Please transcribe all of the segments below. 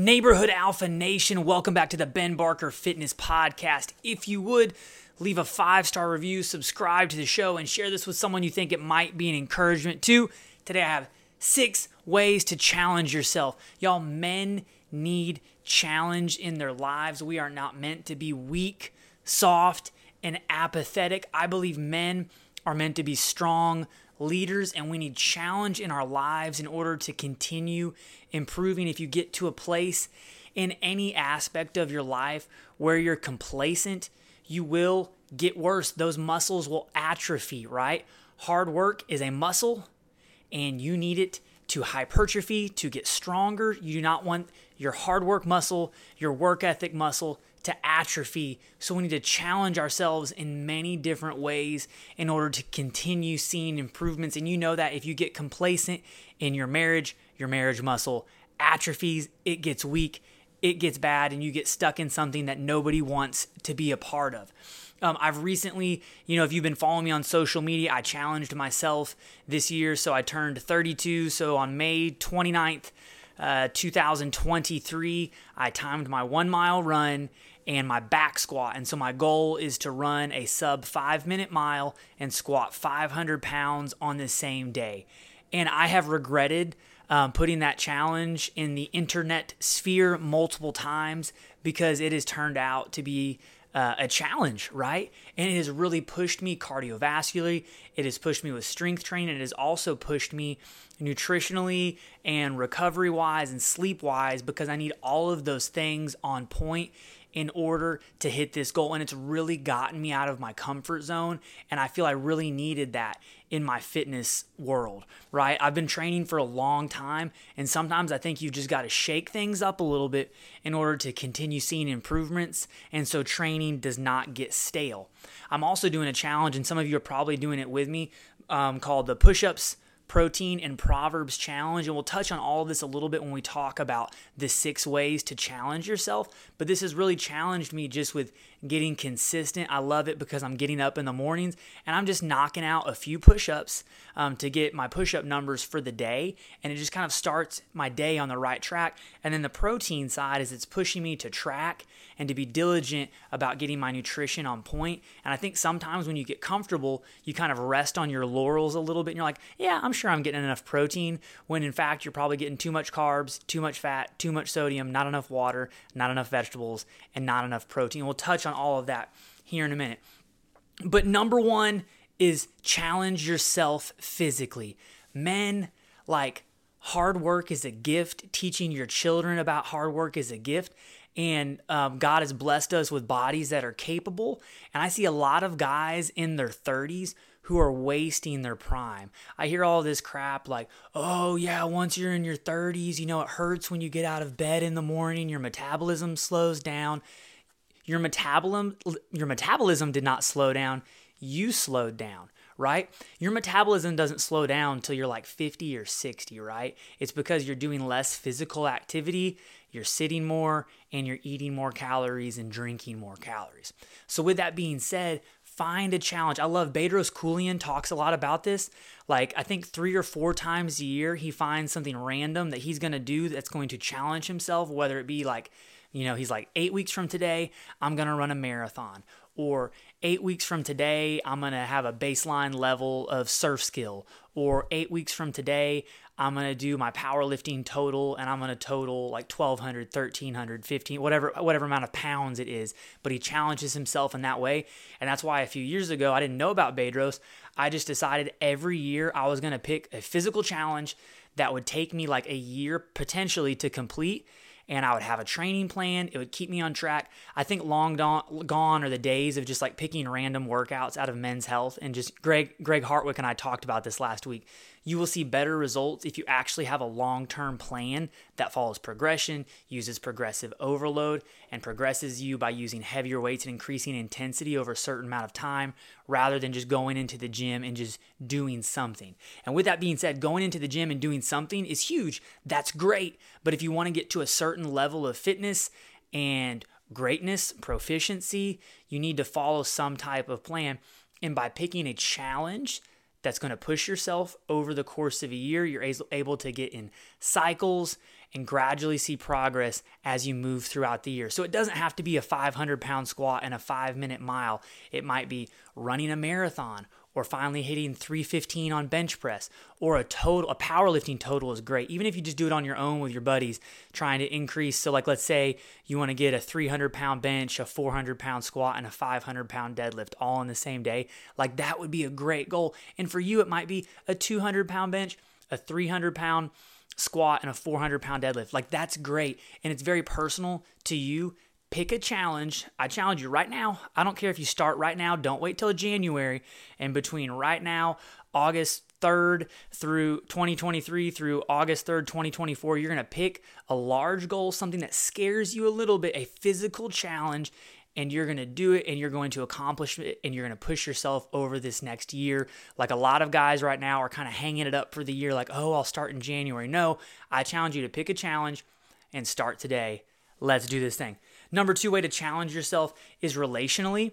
Neighborhood Alpha Nation, welcome back to the Ben Barker Fitness Podcast. If you would, leave a five star review, subscribe to the show, and share this with someone you think it might be an encouragement to. Today I have six ways to challenge yourself. Y'all, men need challenge in their lives. We are not meant to be weak, soft, and apathetic. I believe men are meant to be strong, leaders and we need challenge in our lives in order to continue improving. If you get to a place in any aspect of your life where you're complacent, you will get worse. Those muscles will atrophy, right? Hard work is a muscle and you need it to hypertrophy, to get stronger. You do not want your hard work muscle, your work ethic muscle to atrophy. So we need to challenge ourselves in many different ways in order to continue seeing improvements. And you know that if you get complacent in your marriage, your marriage muscle atrophies, it gets weak, it gets bad, and you get stuck in something that nobody wants to be a part of. Um, I've recently, you know, if you've been following me on social media, I challenged myself this year. So I turned 32. So on May 29th, uh, 2023, I timed my one mile run and my back squat. And so my goal is to run a sub five minute mile and squat 500 pounds on the same day. And I have regretted um, putting that challenge in the internet sphere multiple times because it has turned out to be uh, a challenge, right? And it has really pushed me cardiovascularly. It has pushed me with strength training. It has also pushed me nutritionally and recovery wise and sleep wise because I need all of those things on point in order to hit this goal. And it's really gotten me out of my comfort zone. And I feel I really needed that in my fitness world, right? I've been training for a long time. And sometimes I think you've just got to shake things up a little bit in order to continue seeing improvements. And so training does not get stale. I'm also doing a challenge, and some of you are probably doing it with me, um, called the push ups protein and Proverbs challenge. And we'll touch on all of this a little bit when we talk about the six ways to challenge yourself. But this has really challenged me just with getting consistent. I love it because I'm getting up in the mornings and I'm just knocking out a few push ups um, to get my push up numbers for the day. And it just kind of starts my day on the right track. And then the protein side is it's pushing me to track and to be diligent about getting my nutrition on point. And I think sometimes when you get comfortable, you kind of rest on your laurels a little bit and you're like, yeah, I'm sure I'm getting enough protein, when in fact you're probably getting too much carbs, too much fat, too much sodium, not enough water, not enough vegetables, and not enough protein. We'll touch on all of that here in a minute. But number one is challenge yourself physically. Men, like, hard work is a gift. Teaching your children about hard work is a gift and um, God has blessed us with bodies that are capable. And I see a lot of guys in their 30s who are wasting their prime. I hear all this crap like, oh, yeah, once you're in your 30s, you know, it hurts when you get out of bed in the morning, your metabolism slows down. Your metabolism, your metabolism did not slow down, you slowed down right? Your metabolism doesn't slow down until you're like 50 or 60, right? It's because you're doing less physical activity you're sitting more and you're eating more calories and drinking more calories. So, with that being said, find a challenge. I love Bedros Keuilian talks a lot about this. Like I think 3 or 4 times a year he finds something random that he's going to do that's going to challenge himself whether it be like you know, he's like 8 weeks from today I'm going to run a marathon or 8 weeks from today I'm going to have a baseline level of surf skill or 8 weeks from today I'm going to do my powerlifting total and I'm going to total like 1200, 1300, 15, whatever whatever amount of pounds it is, but he challenges himself in that way. And that's why a few years ago I didn't know about Bedros. I just decided every year I was going to pick a physical challenge that would take me like a year potentially to complete and I would have a training plan. It would keep me on track. I think long gone are the days of just like picking random workouts out of men's health and just Greg Greg Hartwick and I talked about this last week. You will see better results if you actually have a long-term plan that follows progression, uses progressive overload, and progresses you by using heavier weights and increasing intensity over a certain amount of time rather than just going into the gym and just doing something. And with that being said, going into the gym and doing something is huge. That's great. But if you want to get to a certain level of fitness and greatness, proficiency, you need to follow some type of plan. And by picking a challenge that's going to push yourself over the course of a year. You're able to get in cycles and gradually see progress as you move throughout the year. So it doesn't have to be a 500 pound squat and a five minute mile. It might be running a marathon or finally hitting 315 on bench press or a total a powerlifting total is great even if you just do it on your own with your buddies trying to increase so like let's say you want to get a 300 pound bench a 400 pound squat and a 500 pound deadlift all in the same day like that would be a great goal and for you it might be a 200 pound bench a 300 pound squat and a 400 pound deadlift. Like that's great. And it's very personal to you. Pick a challenge. I challenge you right now. I don't care if you start right now. Don't wait till January. And between right now, August 3rd through 2023 through August 3rd, 2024, you're going to pick a large goal, something that scares you a little bit, a physical challenge, and you're going to do it and you're going to accomplish it and you're going to push yourself over this next year. Like a lot of guys right now are kind of hanging it up for the year, like, oh, I'll start in January. No, I challenge you to pick a challenge and start today. Let's do this thing. Number two way to challenge yourself is relationally.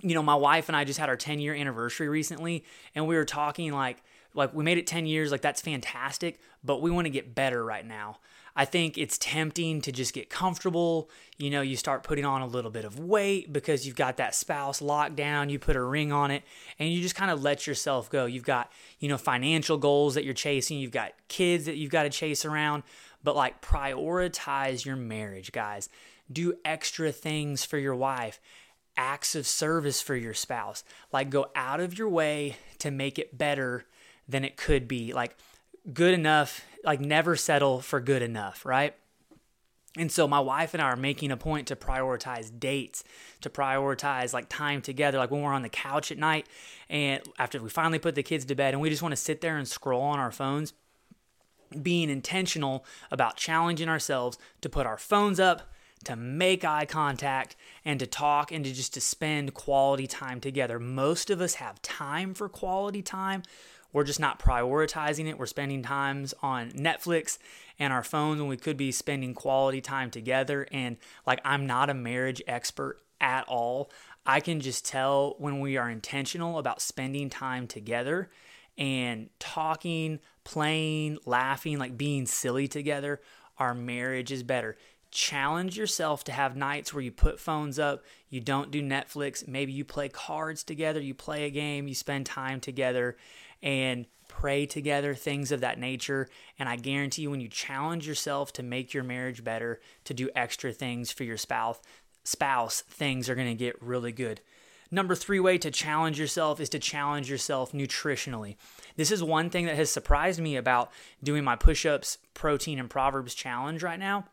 You know, my wife and I just had our 10 year anniversary recently, and we were talking like, like we made it 10 years, like that's fantastic, but we want to get better right now. I think it's tempting to just get comfortable. You know, you start putting on a little bit of weight because you've got that spouse locked down, you put a ring on it, and you just kind of let yourself go. You've got, you know, financial goals that you're chasing, you've got kids that you've got to chase around, but like prioritize your marriage, guys. Do extra things for your wife acts of service for your spouse. Like go out of your way to make it better than it could be. Like good enough, like never settle for good enough, right? And so my wife and I are making a point to prioritize dates, to prioritize like time together, like when we're on the couch at night and after we finally put the kids to bed and we just want to sit there and scroll on our phones, being intentional about challenging ourselves to put our phones up, to make eye contact and to talk and to just to spend quality time together. Most of us have time for quality time we're just not prioritizing it. We're spending times on Netflix and our phones when we could be spending quality time together. And like, I'm not a marriage expert at all. I can just tell when we are intentional about spending time together and talking, playing, laughing, like being silly together, our marriage is better. Challenge yourself to have nights where you put phones up, you don't do Netflix, maybe you play cards together, you play a game, you spend time together, and pray together, things of that nature. And I guarantee you, when you challenge yourself to make your marriage better, to do extra things for your spouse, spouse, things are going to get really good. Number three way to challenge yourself is to challenge yourself nutritionally. This is one thing that has surprised me about doing my push ups, protein, and Proverbs challenge right now.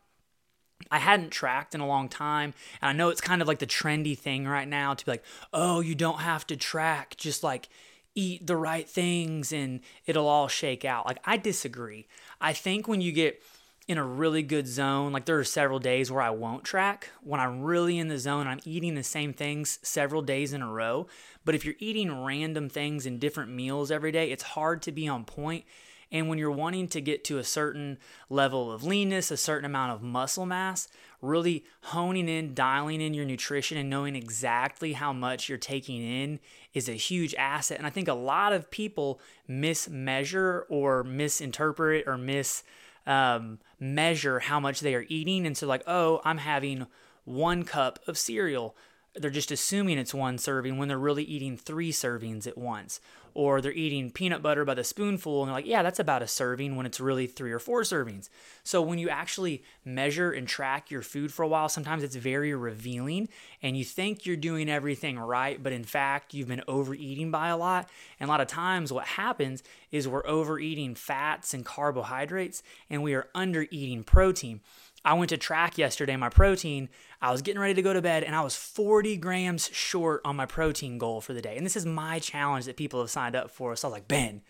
I hadn't tracked in a long time. And I know it's kind of like the trendy thing right now to be like, oh, you don't have to track. Just like eat the right things and it'll all shake out. Like, I disagree. I think when you get in a really good zone, like there are several days where I won't track. When I'm really in the zone, I'm eating the same things several days in a row. But if you're eating random things in different meals every day, it's hard to be on point. And when you're wanting to get to a certain level of leanness, a certain amount of muscle mass, really honing in, dialing in your nutrition, and knowing exactly how much you're taking in is a huge asset. And I think a lot of people mismeasure or misinterpret or mis um, measure how much they are eating. And so, like, oh, I'm having one cup of cereal they're just assuming it's one serving when they're really eating three servings at once. Or they're eating peanut butter by the spoonful and they're like, yeah, that's about a serving when it's really three or four servings. So when you actually measure and track your food for a while, sometimes it's very revealing and you think you're doing everything right, but in fact, you've been overeating by a lot. And a lot of times, what happens is we're overeating fats and carbohydrates and we are under eating protein. I went to track yesterday, my protein. I was getting ready to go to bed and I was 40 grams short on my protein goal for the day. And this is my challenge that people have signed up for. So I was like, Ben,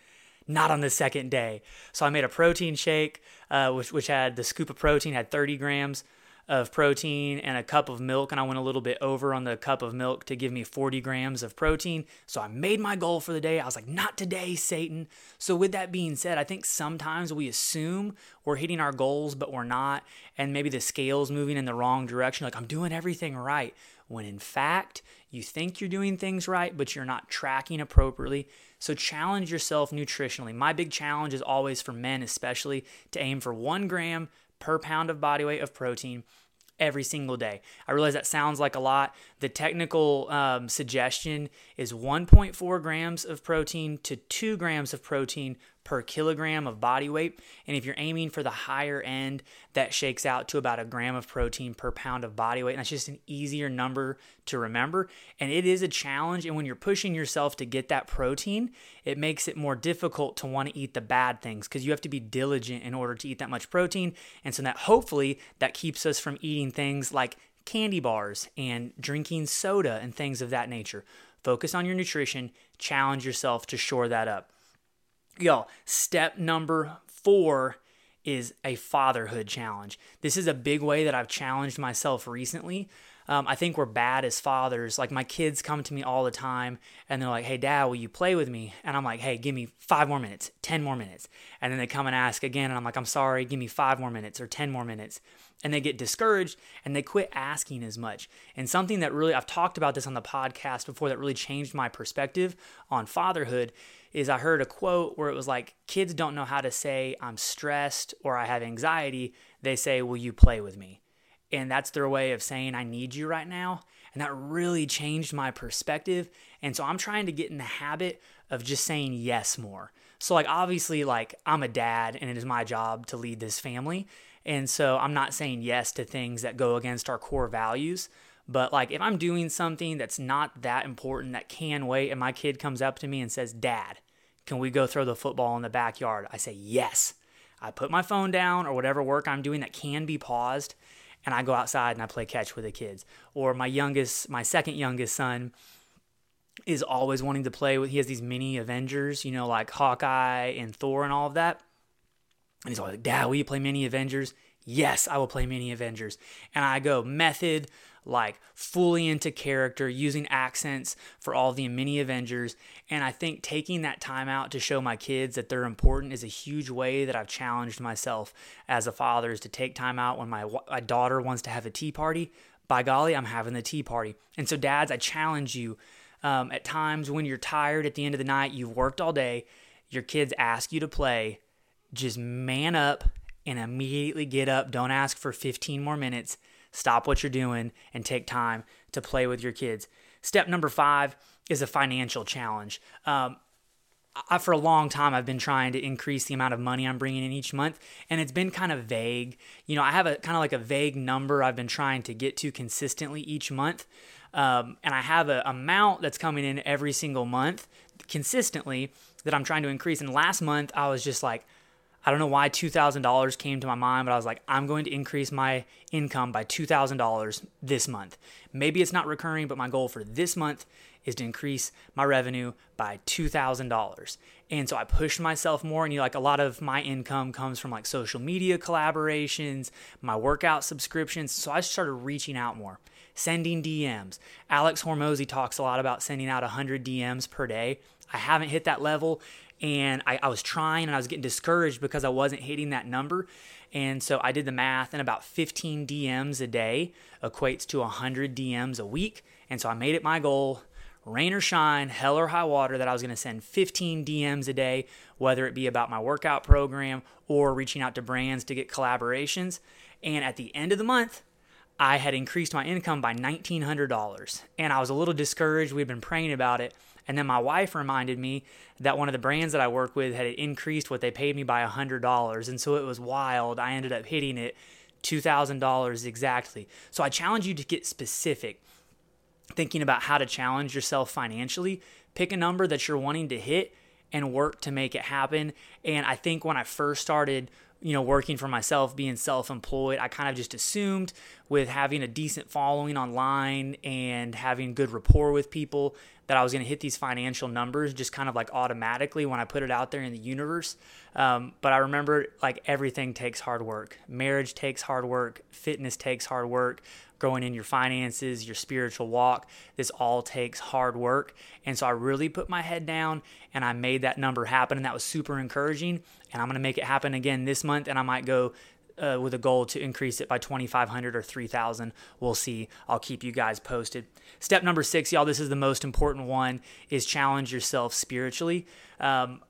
not on the second day. So I made a protein shake, uh, which, which had the scoop of protein, had 30 grams of protein and a cup of milk, and I went a little bit over on the cup of milk to give me 40 grams of protein. So I made my goal for the day. I was like, not today, Satan. So, with that being said, I think sometimes we assume we're hitting our goals, but we're not. And maybe the scale's moving in the wrong direction. Like, I'm doing everything right. When in fact, you think you're doing things right, but you're not tracking appropriately. So, challenge yourself nutritionally. My big challenge is always for men, especially, to aim for one gram per pound of body weight of protein every single day. I realize that sounds like a lot. The technical um, suggestion is 1.4 grams of protein to 2 grams of protein per kilogram of body weight. And if you're aiming for the higher end, that shakes out to about a gram of protein per pound of body weight. And that's just an easier number to remember. And it is a challenge. And when you're pushing yourself to get that protein, it makes it more difficult to want to eat the bad things because you have to be diligent in order to eat that much protein. And so that hopefully that keeps us from eating things like candy bars and drinking soda and things of that nature. Focus on your nutrition, challenge yourself to shore that up. Y'all, step number four is a fatherhood challenge. This is a big way that I've challenged myself recently. Um, I think we're bad as fathers. Like my kids come to me all the time and they're like, hey, dad, will you play with me? And I'm like, hey, give me five more minutes, 10 more minutes. And then they come and ask again. And I'm like, I'm sorry, give me five more minutes or 10 more minutes. And they get discouraged and they quit asking as much. And something that really, I've talked about this on the podcast before that really changed my perspective on fatherhood is I heard a quote where it was like, kids don't know how to say, I'm stressed or I have anxiety. They say, Will you play with me? And that's their way of saying, I need you right now. And that really changed my perspective. And so I'm trying to get in the habit of just saying yes more. So, like, obviously, like, I'm a dad and it is my job to lead this family. And so I'm not saying yes to things that go against our core values. But like if I'm doing something that's not that important that can wait and my kid comes up to me and says, "Dad, can we go throw the football in the backyard?" I say, "Yes." I put my phone down or whatever work I'm doing that can be paused and I go outside and I play catch with the kids. Or my youngest, my second youngest son is always wanting to play with he has these mini Avengers, you know, like Hawkeye and Thor and all of that. And he's always like, Dad, will you play mini Avengers? Yes, I will play mini Avengers. And I go method, like fully into character, using accents for all the mini Avengers. And I think taking that time out to show my kids that they're important is a huge way that I've challenged myself as a father is to take time out when my, my daughter wants to have a tea party. By golly, I'm having the tea party. And so, dads, I challenge you um, at times when you're tired at the end of the night, you've worked all day, your kids ask you to play, just man up and immediately get up. Don't ask for 15 more minutes Stop what you're doing and take time to play with your kids. Step number five is a financial challenge. Um, I, for a long time, I've been trying to increase the amount of money I'm bringing in each month, and it's been kind of vague. You know, I have a kind of like a vague number I've been trying to get to consistently each month. Um, and I have an amount that's coming in every single month consistently that I'm trying to increase. And last month, I was just like, I don't know why $2,000 came to my mind, but I was like, I'm going to increase my income by $2,000 this month. Maybe it's not recurring, but my goal for this month is to increase my revenue by $2,000. And so I pushed myself more. And you know, like a lot of my income comes from like social media collaborations, my workout subscriptions. So I started reaching out more, sending DMs. Alex Hormozi talks a lot about sending out 100 DMs per day. I haven't hit that level and I, I was trying and I was getting discouraged because I wasn't hitting that number. And so I did the math, and about 15 DMs a day equates to 100 DMs a week. And so I made it my goal, rain or shine, hell or high water, that I was going to send 15 DMs a day, whether it be about my workout program or reaching out to brands to get collaborations. And at the end of the month, I had increased my income by $1,900. And I was a little discouraged. We'd been praying about it. And then my wife reminded me that one of the brands that I work with had increased what they paid me by $100. And so it was wild. I ended up hitting it $2,000 exactly. So I challenge you to get specific, thinking about how to challenge yourself financially. Pick a number that you're wanting to hit and work to make it happen. And I think when I first started you know, working for myself, being self employed, I kind of just assumed with having a decent following online and having good rapport with people that I was going to hit these financial numbers just kind of like automatically when I put it out there in the universe. Um, but I remember like everything takes hard work. Marriage takes hard work. Fitness takes hard work. Growing in your finances, your spiritual walk, this all takes hard work. And so I really put my head down and I made that number happen. And that was super encouraging. And I'm going to make it happen again this month. And I might go uh, with a goal to increase it by 2,500 or 3,000. We'll see. I'll keep you guys posted. Step number six, y'all, this is the most important one, is challenge yourself spiritually. Um,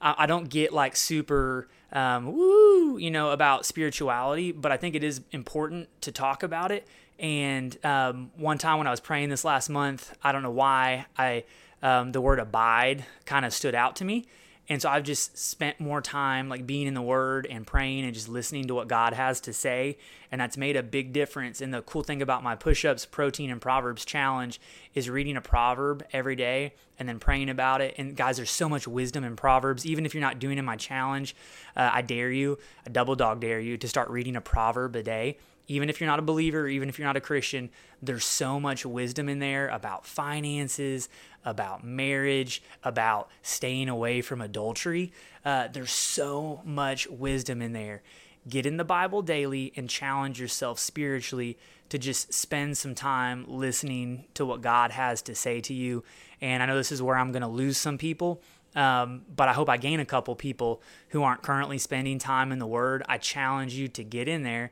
I, don't get like super um, woo, you know, about spirituality, but I think it is important to talk about it. And um, one time when I was praying this last month, I don't know why I um, the word abide kind of stood out to me and so I've just spent more time like being in the word and praying and just listening to what God has to say. And that's made a big difference. And the cool thing about my push ups, protein, and Proverbs challenge is reading a proverb every day and then praying about it. And guys, there's so much wisdom in Proverbs. Even if you're not doing in my challenge, uh, I dare you, a double dog dare you to start reading a proverb a day even if you're not a believer, even if you're not a Christian, there's so much wisdom in there about finances, about marriage, about staying away from adultery. Uh, there's so much wisdom in there. Get in the Bible daily and challenge yourself spiritually to just spend some time listening to what God has to say to you. And I know this is where I'm going to lose some people. Um, but I hope I gain a couple people who aren't currently spending time in the Word. I challenge you to get in there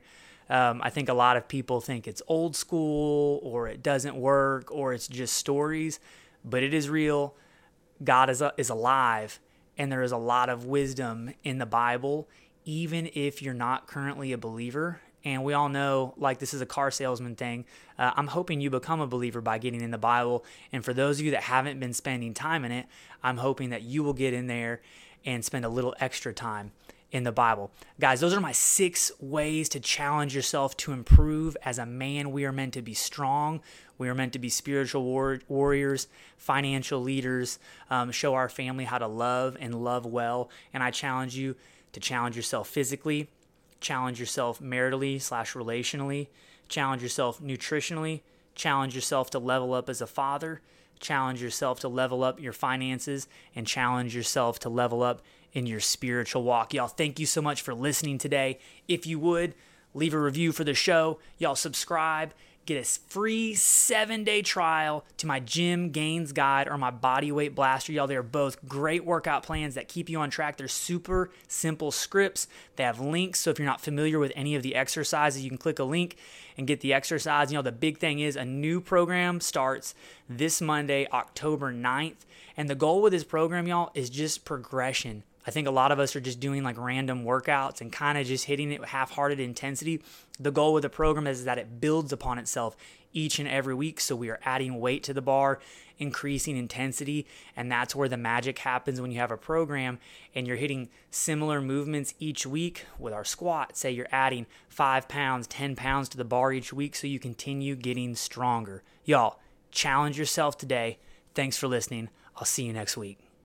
um, I think a lot of people think it's old school or it doesn't work or it's just stories, but it is real. God is, is alive, and there is a lot of wisdom in the Bible, even if you're not currently a believer. And we all know, like, this is a car salesman thing. Uh, I'm hoping you become a believer by getting in the Bible. And for those of you that haven't been spending time in it, I'm hoping that you will get in there and spend a little extra time in the Bible. Guys, those are my six ways to challenge yourself to improve as a man. We are meant to be strong. We are meant to be spiritual war- warriors, financial leaders, um, show our family how to love and love well. And I challenge you to challenge yourself physically, challenge yourself maritally slash relationally, challenge yourself nutritionally, challenge yourself to level up as a father, challenge yourself to level up your finances, and challenge yourself to level up in your spiritual walk. Y'all, thank you so much for listening today. If you would, leave a review for the show. Y'all, subscribe. Get a free seven day trial to my Gym Gainz Guide or my body weight blaster. Y'all, they are both great workout plans that keep you on track. They're super simple scripts. They have links. So if you're not familiar with any of the exercises, you can click a link and get the exercise. You know, the big thing is a new program starts this Monday, October 9th. And the goal with this program, y'all, is just progression I think a lot of us are just doing like random workouts and kind of just hitting it with half hearted intensity. The goal with the program is that it builds upon itself each and every week. So we are adding weight to the bar, increasing intensity. And that's where the magic happens when you have a program and you're hitting similar movements each week with our squat. Say you're adding five pounds, 10 pounds to the bar each week so you continue getting stronger. Y'all, challenge yourself today. Thanks for listening. I'll see you next week.